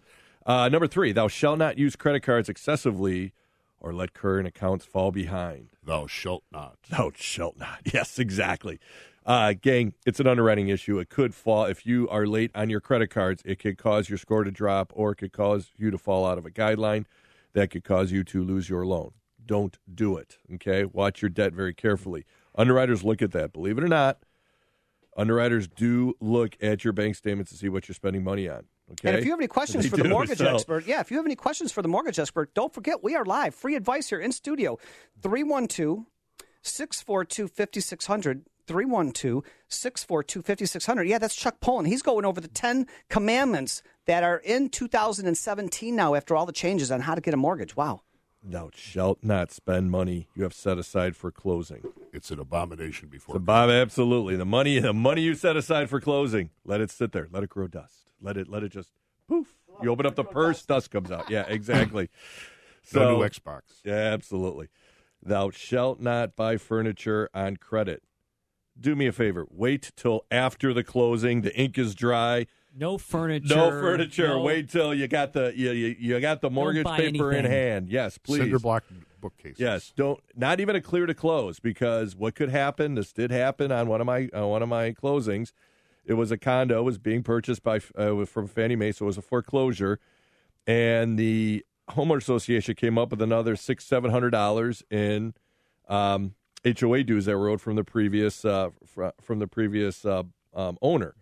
uh, number three, thou shalt not use credit cards excessively or let current accounts fall behind. Thou shalt not. Thou shalt not. Yes, exactly. Uh, gang, it's an underwriting issue. It could fall if you are late on your credit cards. It could cause your score to drop, or it could cause you to fall out of a guideline. That could cause you to lose your loan. Don't do it. Okay, watch your debt very carefully. Underwriters look at that. Believe it or not, underwriters do look at your bank statements to see what you're spending money on. Okay. And if you have any questions They for the mortgage so- expert, yeah, if you have any questions for the mortgage expert, don't forget we are live. Free advice here in studio. 312 642 5600. 312 642 5600. Yeah, that's Chuck Pullen. He's going over the 10 commandments that are in 2017 now after all the changes on how to get a mortgage. Wow. Thou shalt not spend money you have set aside for closing. It's an abomination before. It's a bomb, absolutely. The money, the money you set aside for closing, let it sit there. Let it grow dust. Let it, let it just poof. You open up the purse, dust comes out. Yeah, exactly. so, No new Xbox. Yeah, absolutely. Thou shalt not buy furniture on credit. Do me a favor. Wait till after the closing. The ink is dry. No furniture. No furniture. no- Wait till you got the you, you, you got the mortgage buy paper in hand. Yes, please. Cinder block bookcases. Yes, don't not even a clear to close because what could happen? This did happen on one of my on one of my closings. It was a condo was being purchased by uh, from Fannie Mae, so it was a foreclosure, and the homeowner association came up with another six seven hundred dollars in um, HOA dues that were owed from the previous uh, fr- from the previous uh, um, owner,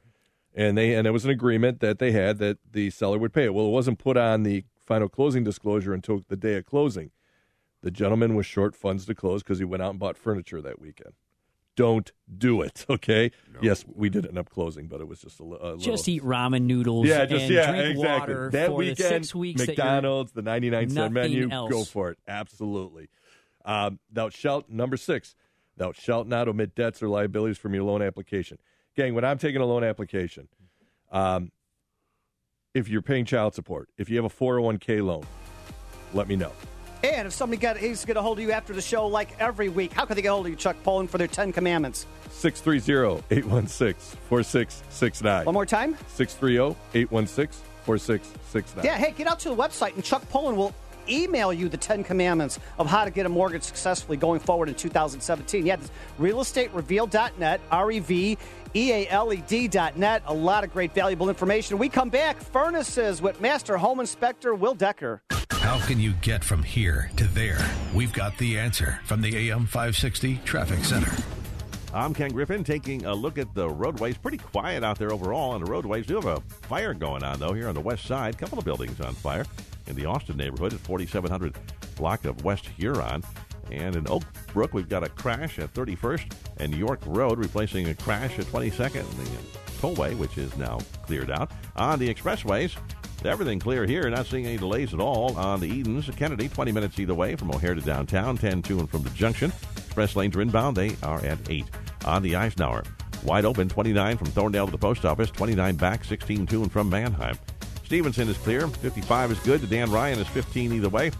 and they and it was an agreement that they had that the seller would pay it. Well, it wasn't put on the final closing disclosure until the day of closing. The gentleman was short funds to close because he went out and bought furniture that weekend. Don't do it, okay? Yes, we did end up closing, but it was just a, li- a little. Just eat ramen noodles. Yeah, just and yeah, drink exactly. water that for weekend, the six weeks that McDonald's, the ninety-nine cent menu, else. go for it. Absolutely. Um, thou shalt number six. Thou shalt not omit debts or liabilities from your loan application. Gang, when I'm taking a loan application, um, if you're paying child support, if you have a 401k loan, let me know. And if somebody got, needs to get a hold of you after the show, like every week, how can they get a hold of you, Chuck Pullen, for their 10 commandments? 630 816 4669. One more time? 630 816 4669. Yeah, hey, get out to the website and Chuck Pullen will email you the 10 commandments of how to get a mortgage successfully going forward in 2017. Yeah, this realestatereveal.net, R E V E A L E D.net. A lot of great valuable information. We come back, furnaces with Master Home Inspector Will Decker. How can you get from here to there? We've got the answer from the AM 560 Traffic Center. I'm Ken Griffin taking a look at the roadways. Pretty quiet out there overall on the roadways. Do have a fire going on, though, here on the west side. A couple of buildings on fire in the Austin neighborhood at 4700 block of West Huron. And in Oak Brook, we've got a crash at 31st and York Road, replacing a crash at 22nd. The tollway, which is now cleared out. On the expressways, everything clear here. Not seeing any delays at all on the Edens. Kennedy, 20 minutes either way from O'Hare to downtown, 10 to and from the junction. Express lanes are inbound. They are at 8. On the Eisenhower, wide open, 29 from Thorndale to the post office, 29 back, 16 to and from Mannheim. Stevenson is clear. 55 is good. Dan Ryan is 15 either way.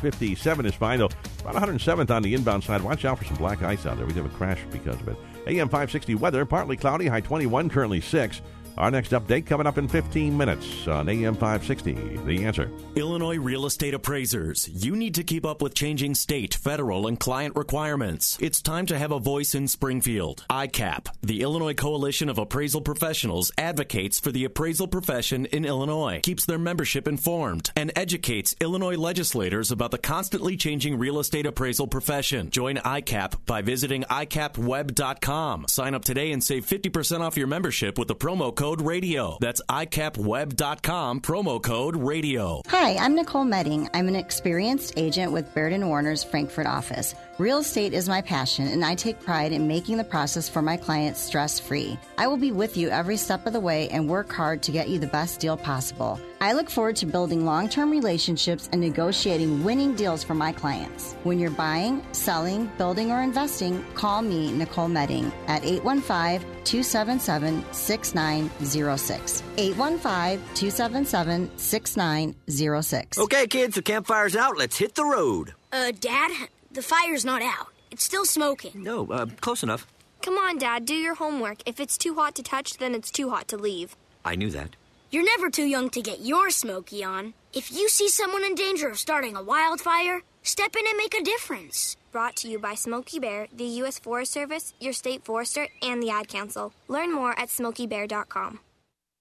57 is fine, though. About 107th on the inbound side. Watch out for some black ice out there. We have a crash because of it. AM 560 weather, partly cloudy, high 21, currently 6. Our next update coming up in 15 minutes on AM 560. The answer. Illinois real estate appraisers, you need to keep up with changing state, federal, and client requirements. It's time to have a voice in Springfield. ICAP, the Illinois Coalition of Appraisal Professionals, advocates for the appraisal profession in Illinois, keeps their membership informed, and educates Illinois legislators about the constantly changing real estate appraisal profession. Join ICAP by visiting ICAPweb.com. Sign up today and save 50% off your membership with the promo code Code radio. That's ICAPweb.com, promo code RADIO. Hi, I'm Nicole Medding. I'm an experienced agent with Baird Warner's Frankfort office. Real estate is my passion, and I take pride in making the process for my clients stress free. I will be with you every step of the way and work hard to get you the best deal possible. I look forward to building long term relationships and negotiating winning deals for my clients. When you're buying, selling, building, or investing, call me, Nicole Medding, at 815 277 6906. 815 277 6906. Okay, kids, the campfire's out. Let's hit the road. Uh, Dad, the fire's not out. It's still smoking. No, uh, close enough. Come on, Dad, do your homework. If it's too hot to touch, then it's too hot to leave. I knew that. You're never too young to get your smoky on. If you see someone in danger of starting a wildfire, step in and make a difference. Brought to you by Smokey Bear, the U.S. Forest Service, your state forester, and the Ad Council. Learn more at smokeybear.com.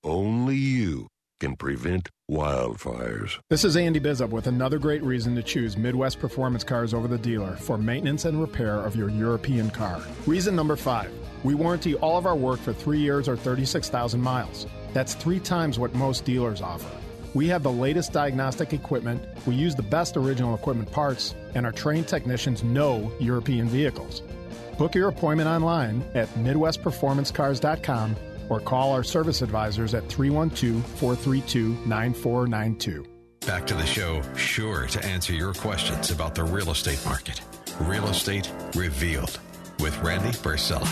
Only you can prevent wildfires. This is Andy Bizup with another great reason to choose Midwest Performance Cars over the dealer for maintenance and repair of your European car. Reason number five we warranty all of our work for three years or 36,000 miles. That's three times what most dealers offer. We have the latest diagnostic equipment, we use the best original equipment parts, and our trained technicians know European vehicles. Book your appointment online at MidwestPerformanceCars.com or call our service advisors at 312 432 9492. Back to the show, sure to answer your questions about the real estate market. Real Estate Revealed with Randy Barcella.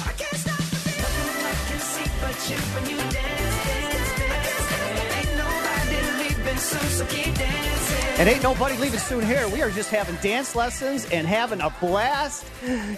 And ain't nobody leaving soon here. We are just having dance lessons and having a blast.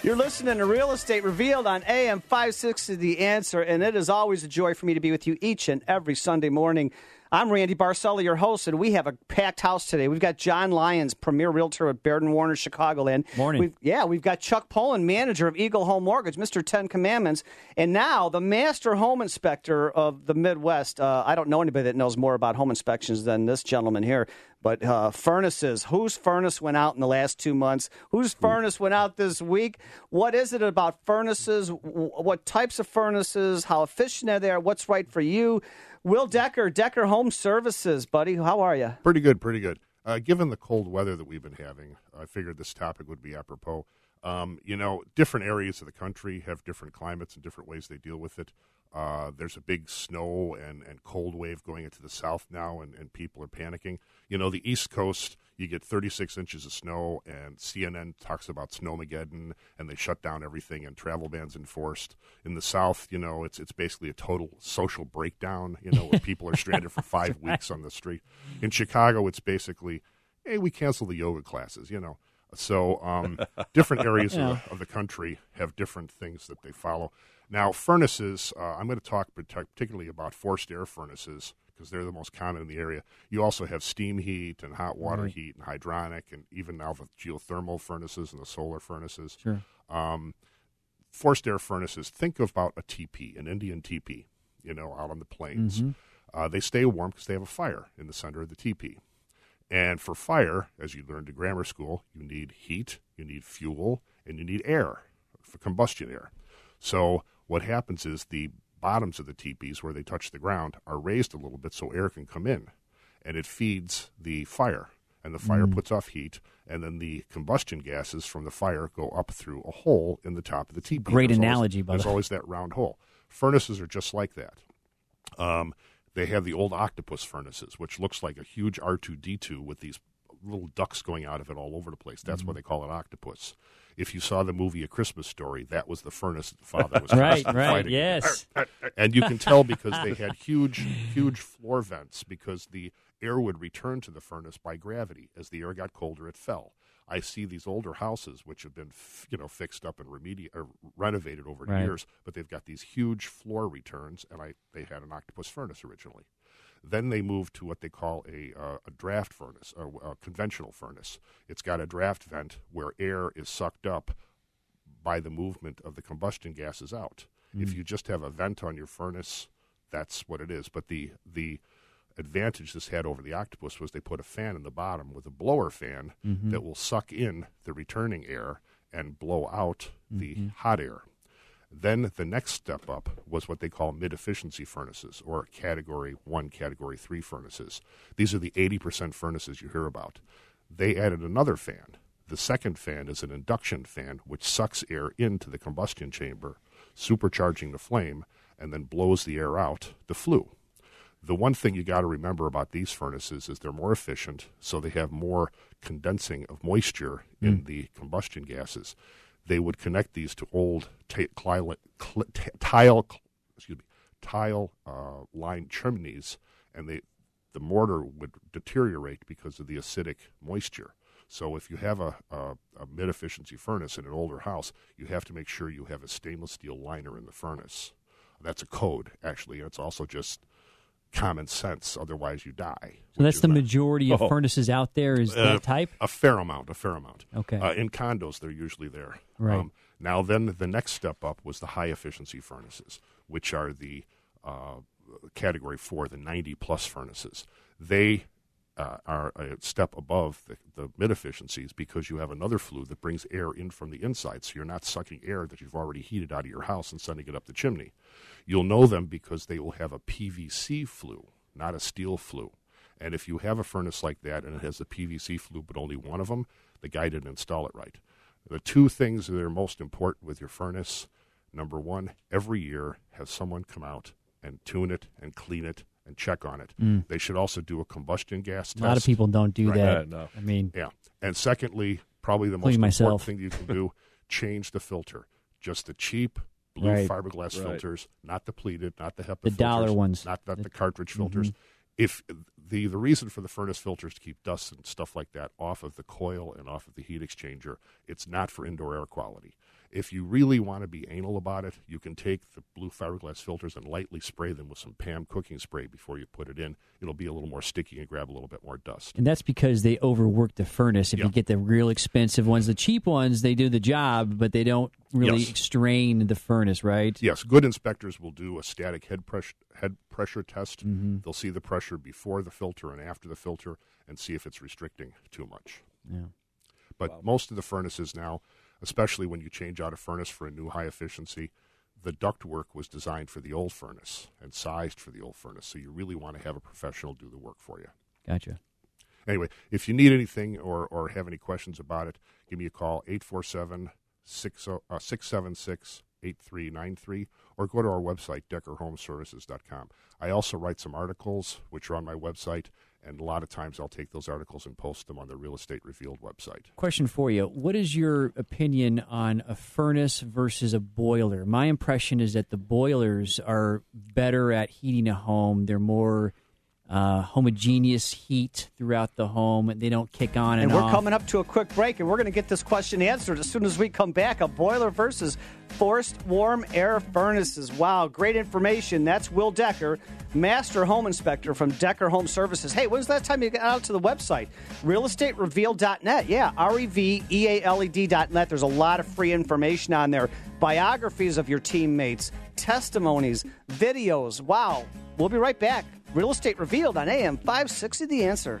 You're listening to Real Estate Revealed on AM 560 The Answer, and it is always a joy for me to be with you each and every Sunday morning. I'm Randy Barcella, your host, and we have a packed house today. We've got John Lyons, premier realtor at Baird and Warner, Chicagoland. Morning. We've, yeah, we've got Chuck Pullen, manager of Eagle Home Mortgage, Mr. Ten Commandments, and now the master home inspector of the Midwest. Uh, I don't know anybody that knows more about home inspections than this gentleman here. But uh, furnaces, whose furnace went out in the last two months? Whose furnace went out this week? What is it about furnaces? What types of furnaces? How efficient are they? What's right for you? Will Decker, Decker Home Services, buddy. How are you? Pretty good, pretty good. Uh, given the cold weather that we've been having, I figured this topic would be apropos. Um, you know, different areas of the country have different climates and different ways they deal with it. Uh, there's a big snow and, and cold wave going into the south now, and, and people are panicking. You know, the East Coast, you get 36 inches of snow, and CNN talks about snowmageddon, and they shut down everything, and travel bans enforced. In the South, you know, it's it's basically a total social breakdown. You know, where people are stranded for five weeks on the street. In Chicago, it's basically, hey, we cancel the yoga classes. You know, so um, different areas Yeah. of, the, of the country have different things that they follow. Now, furnaces, uh, I'm going to talk partic- particularly about forced air furnaces because they're the most common in the area. You also have steam heat and hot water Right. heat and hydronic, and even now the geothermal furnaces and the solar furnaces. Sure. Um, forced air furnaces, think about a teepee, an Indian teepee, you know, out on the plains. Mhm. Uh, they stay warm because they have a fire in the center of the teepee. And for fire, as you learned in grammar school, you need heat, you need fuel, and you need air for combustion air. So what happens is the bottoms of the teepees where they touch the ground are raised a little bit so air can come in, and it feeds the fire. And the fire Mm. puts off heat, and then the combustion gases from the fire go up through a hole in the top of the teepee. Great There's always- analogy, by the There's way. always that round hole. Furnaces are just like that. Um, they have the old octopus furnaces, which looks like a huge R2D2 with these little ducks going out of it all over the place. That's Mm-hmm. why they call it octopus. If you saw the movie A Christmas Story, that was the furnace the father was Right, right, fighting. yes. And you can tell because they had huge, huge floor vents because the air would return to the furnace by gravity. As the air got colder, it fell. I see these older houses which have been, f- you know, fixed up and remedi- renovated over the Right. years, but they've got these huge floor returns, and I they had an octopus furnace originally. Then they moved to what they call a, uh, a draft furnace, a, a conventional furnace. It's got a draft vent where air is sucked up by the movement of the combustion gases out. If Mm. you just have a vent on your furnace, that's what it is. But the the advantage this had over the octopus was they put a fan in the bottom with a blower fan Mhm. that will suck in the returning air and blow out the Mhm. hot air. Then the next step up was what they call mid efficiency furnaces or category one, category three furnaces. These are the 80% furnaces you hear about. They added another fan. The second fan is an induction fan, which sucks air into the combustion chamber, supercharging the flame, and then blows the air out, the flue. The one thing you got to remember about these furnaces is they're more efficient, so they have more condensing of moisture in hmm. the combustion gases. They would connect these to old cli- cl- t- tile, excuse me, tile uh, line chimneys, and they the mortar would deteriorate because of the acidic moisture. So if you have a, a, a mid efficiency furnace in an older house, you have to make sure you have a stainless steel liner in the furnace. That's a code, actually, and it's also just common sense. Otherwise, you die. So that's the majority of Oh. furnaces out there is Uh, that type? A fair amount, a fair amount. Okay. Uh, in condos, they're usually there. Um, Right. now, then the next step up was the high efficiency furnaces, which are the uh, category four, the 90 plus furnaces. They uh, are a step above the, the mid efficiencies because you have another flue that brings air in from the inside. So you're not sucking air that you've already heated out of your house and sending it up the chimney. You'll know them because they will have a PVC flue, not a steel flue. And if you have a furnace like that and it has a PVC flue, but only one of them, the guy didn't install it right. The two things that are most important with your furnace number one, every year have someone come out and tune it and clean it and check on it. Mm. They should also do a combustion gas test. A lot of people don't do Right. that. no. I mean, Yeah. And secondly, probably the most important myself. thing you can do, change the filter. Just the cheap blue Right. fiberglass Right. filters, not the pleated, not the HEPA The dollar ones. not, not the, The- cartridge filters. Mhm. If the the reason for the furnace filters to keep dust and stuff like that off of the coil and off of the heat exchanger, it's not for indoor air quality. If you really want to be anal about it, you can take the blue fiberglass filters and lightly spray them with some PAM cooking spray before you put it in. It'll be a little more sticky and grab a little bit more dust. and that's because they overwork the furnace. If Yeah. you get the real expensive ones, the cheap ones, they do the job, but they don't really Yes. strain the furnace, right? Yes, good inspectors will do a static head pressure head pressure test. Mm-hmm. They'll see the pressure before the filter and after the filter and see if it's restricting too much. Yeah. But most of the furnaces now, especially when you change out a furnace for a new high efficiency, the ductwork was designed for the old furnace and sized for the old furnace. So you really want to have a professional do the work for you. Gotcha. Anyway, if you need anything or, or have any questions about it, give me a call, 847 uh, 676 8393, or go to our website, deckerhomeservices.com. I also write some articles, which are on my website, and a lot of times I'll take those articles and post them on the Real Estate Revealed website. Question for you. What is your opinion on a furnace versus a boiler? My impression is that the boilers are better at heating a home. They're more uh, homogeneous heat throughout the home. They don't kick on and, And we're off. coming up to a quick break, and we're going to get this question answered as soon as we come back. A boiler versus forced warm air furnaces. Wow, great information. That's Will Decker, Master Home Inspector from Decker Home Services. Hey, when's the last time you got out to the website? RealEstateRevealed.net. Yeah, R E V E A L E D.net. There's a lot of free information on there. Biographies of your teammates, testimonies, videos. Wow. We'll be right back. Real Estate Revealed on AM 560 The Answer.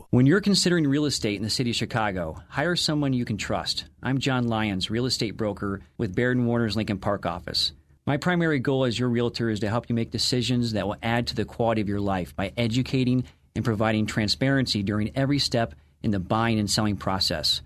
When you're considering real estate in the city of Chicago, hire someone you can trust. I'm John Lyons, real estate broker with Baird Warner's Lincoln Park office. My primary goal as your realtor is to help you make decisions that will add to the quality of your life by educating and providing transparency during every step in the buying and selling process.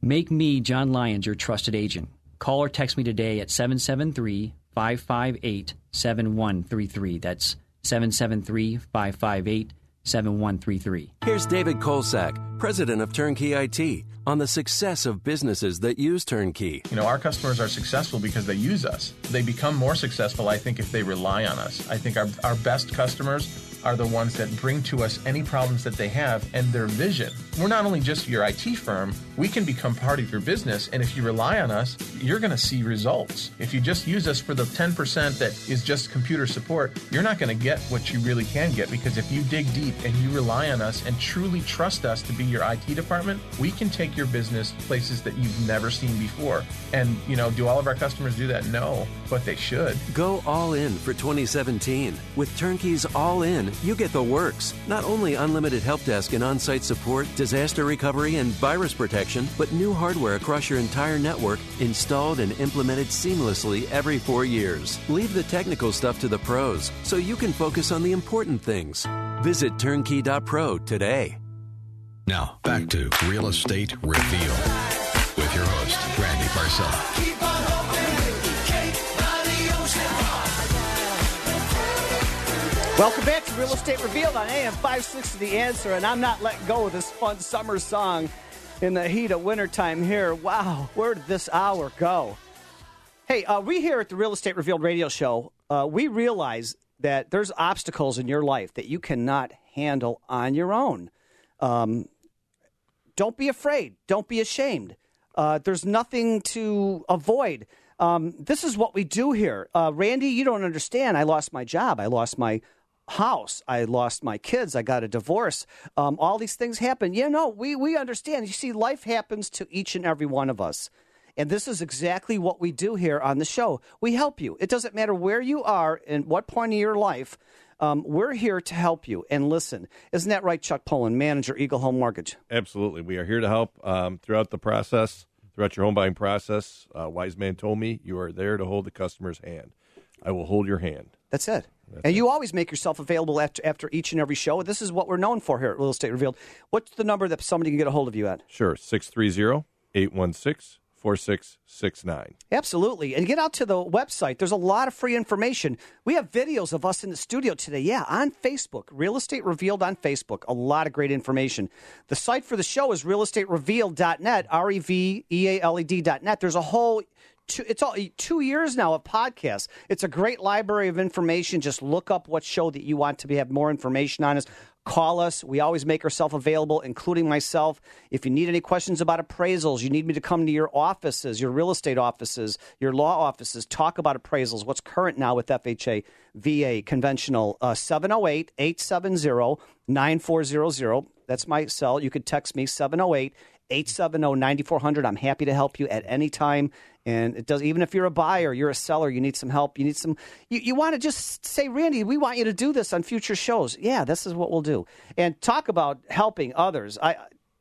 Make me, John Lyons, your trusted agent. Call or text me today at 773 558 7133. That's 773 558 7133. Here's David Kolsak, president of Turnkey IT, on the success of businesses that use Turnkey. You know, our customers are successful because they use us. They become more successful, I think, if they rely on us. I think our, our best customers are the ones that bring to us any problems that they have and their vision. We're not only just your IT firm, we can become part of your business. And if you rely on us, you're going to see results. If you just use us for the 10% that is just computer support, you're not going to get what you really can get because if you dig deep and you rely on us and truly trust us to be your IT department, we can take your business places that you've never seen before. And, you know, do all of our customers do that? No, but they should. Go all in for 2017. With Turnkey's All In, you get the works. Not only unlimited help desk and on site support, disaster recovery, and virus protection, but new hardware across your entire network installed and implemented seamlessly every four years. Leave the technical stuff to the pros so you can focus on the important things. Visit turnkey.pro today. Now, back to Real Estate Reveal with your host, Randy Barcella. Welcome back to Real Estate Revealed on AM 560 The Answer, and I'm not letting go of this fun summer song in the heat of wintertime here. Wow, where did this hour go? Hey, uh, we here at the Real Estate Revealed radio show, uh, we realize that there's obstacles in your life that you cannot handle on your own. Um, don't be afraid. Don't be ashamed. Uh, there's nothing to avoid. Um, this is what we do here. Uh, Randy, you don't understand. I lost my job. I lost my house. I lost my kids. I got a divorce. Um, all these things happen. You know, we, we understand. You see, life happens to each and every one of us. And this is exactly what we do here on the show. We help you. It doesn't matter where you are and what point of your life. Um, we're here to help you and listen. Isn't that right, Chuck Pullen, manager, Eagle Home Mortgage? Absolutely. We are here to help um, throughout the process, throughout your home buying process. Uh, Wise man told me you are there to hold the customer's hand. I will hold your hand. That's it. And you always make yourself available after, after each and every show. This is what we're known for here at Real Estate Revealed. What's the number that somebody can get a hold of you at? Sure. 630 816 4669. Absolutely. And get out to the website. There's a lot of free information. We have videos of us in the studio today. Yeah, on Facebook. Real Estate Revealed on Facebook. A lot of great information. The site for the show is realestaterevealed.net, R E V E A L E D.net. There's a whole Two, it's all two years now of podcasts. It's a great library of information. Just look up what show that you want to be, have more information on us. Call us. We always make ourselves available, including myself. If you need any questions about appraisals, you need me to come to your offices, your real estate offices, your law offices, talk about appraisals, what's current now with FHA, VA, conventional, uh, 708 870 9400. That's my cell. You could text me, 708 870 9400. I'm happy to help you at any time. And it does, even if you're a buyer, you're a seller, you need some help, you need some, you, you want to just say, Randy, we want you to do this on future shows. Yeah, this is what we'll do. And talk about helping others. I,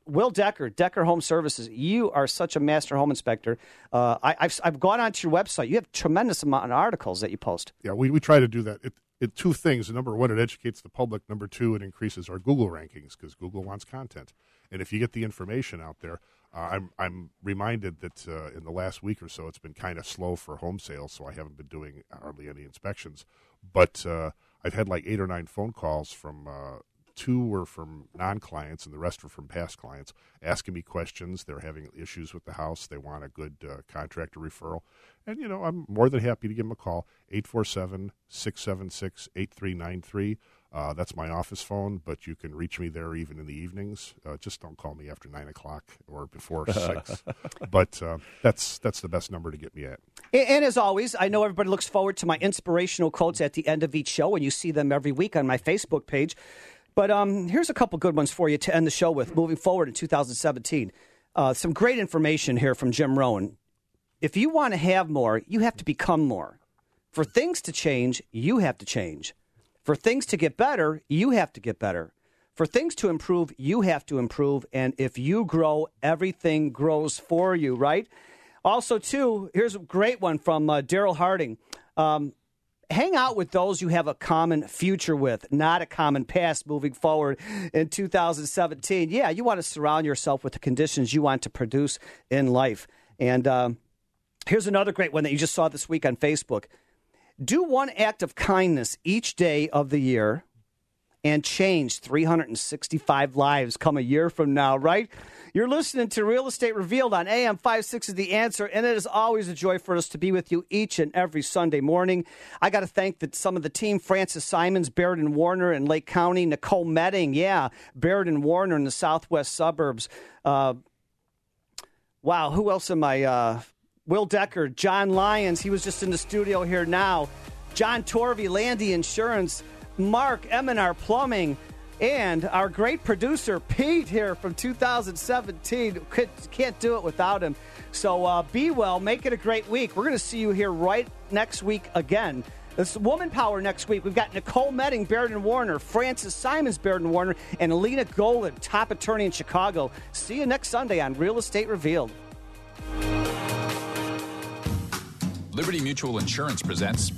Will Decker, Decker Home Services, you are such a master home inspector. Uh, I, have I've gone onto your website. You have tremendous amount of articles that you post. Yeah, we, we try to do that. It, it, two things. Number one, it educates the public. Number two, it increases our Google rankings because Google wants content. And if you get the information out there, uh, I'm I'm reminded that uh, in the last week or so it's been kind of slow for home sales, so I haven't been doing hardly any inspections. But uh, I've had like eight or nine phone calls from uh, two were from non-clients and the rest were from past clients asking me questions. They're having issues with the house. They want a good uh, contractor referral, and you know I'm more than happy to give them a call 847 676 8393 uh, that's my office phone, but you can reach me there even in the evenings. Uh, just don't call me after nine o'clock or before six. but uh, that's that's the best number to get me at. And, and, as always, I know everybody looks forward to my inspirational quotes at the end of each show, and you see them every week on my Facebook page. But um, here's a couple good ones for you to end the show with. Moving forward in 2017, uh, some great information here from Jim Rohn. If you want to have more, you have to become more. For things to change, you have to change. For things to get better, you have to get better. For things to improve, you have to improve. And if you grow, everything grows for you, right? Also, too, here's a great one from uh, Darren Hardy. Um, hang out with those you have a common future with, not a common past moving forward in 2017. Yeah, you want to surround yourself with the conditions you want to produce in life. And um, here's another great one that you just saw this week on Facebook. Do one act of kindness each day of the year and change 365 lives come a year from now, right? You're listening to Real Estate Revealed on AM 56 is the answer, and it is always a joy for us to be with you each and every Sunday morning. I got to thank that some of the team, Francis Simons, Baird and Warner in Lake County, Nicole Metting, yeah, Baird and Warner in the southwest suburbs. Uh, wow, who else am I? Uh, Will Decker, John Lyons, he was just in the studio here now. John Torvey, Landy Insurance, Mark Eminar Plumbing, and our great producer Pete here from 2017. Can't do it without him. So uh, be well, make it a great week. We're going to see you here right next week again. This Woman Power next week. We've got Nicole Metting, Baird and Warner, Francis Simons, Baird and Warner, and Alina Golan, top attorney in Chicago. See you next Sunday on Real Estate Revealed. Liberty Mutual Insurance presents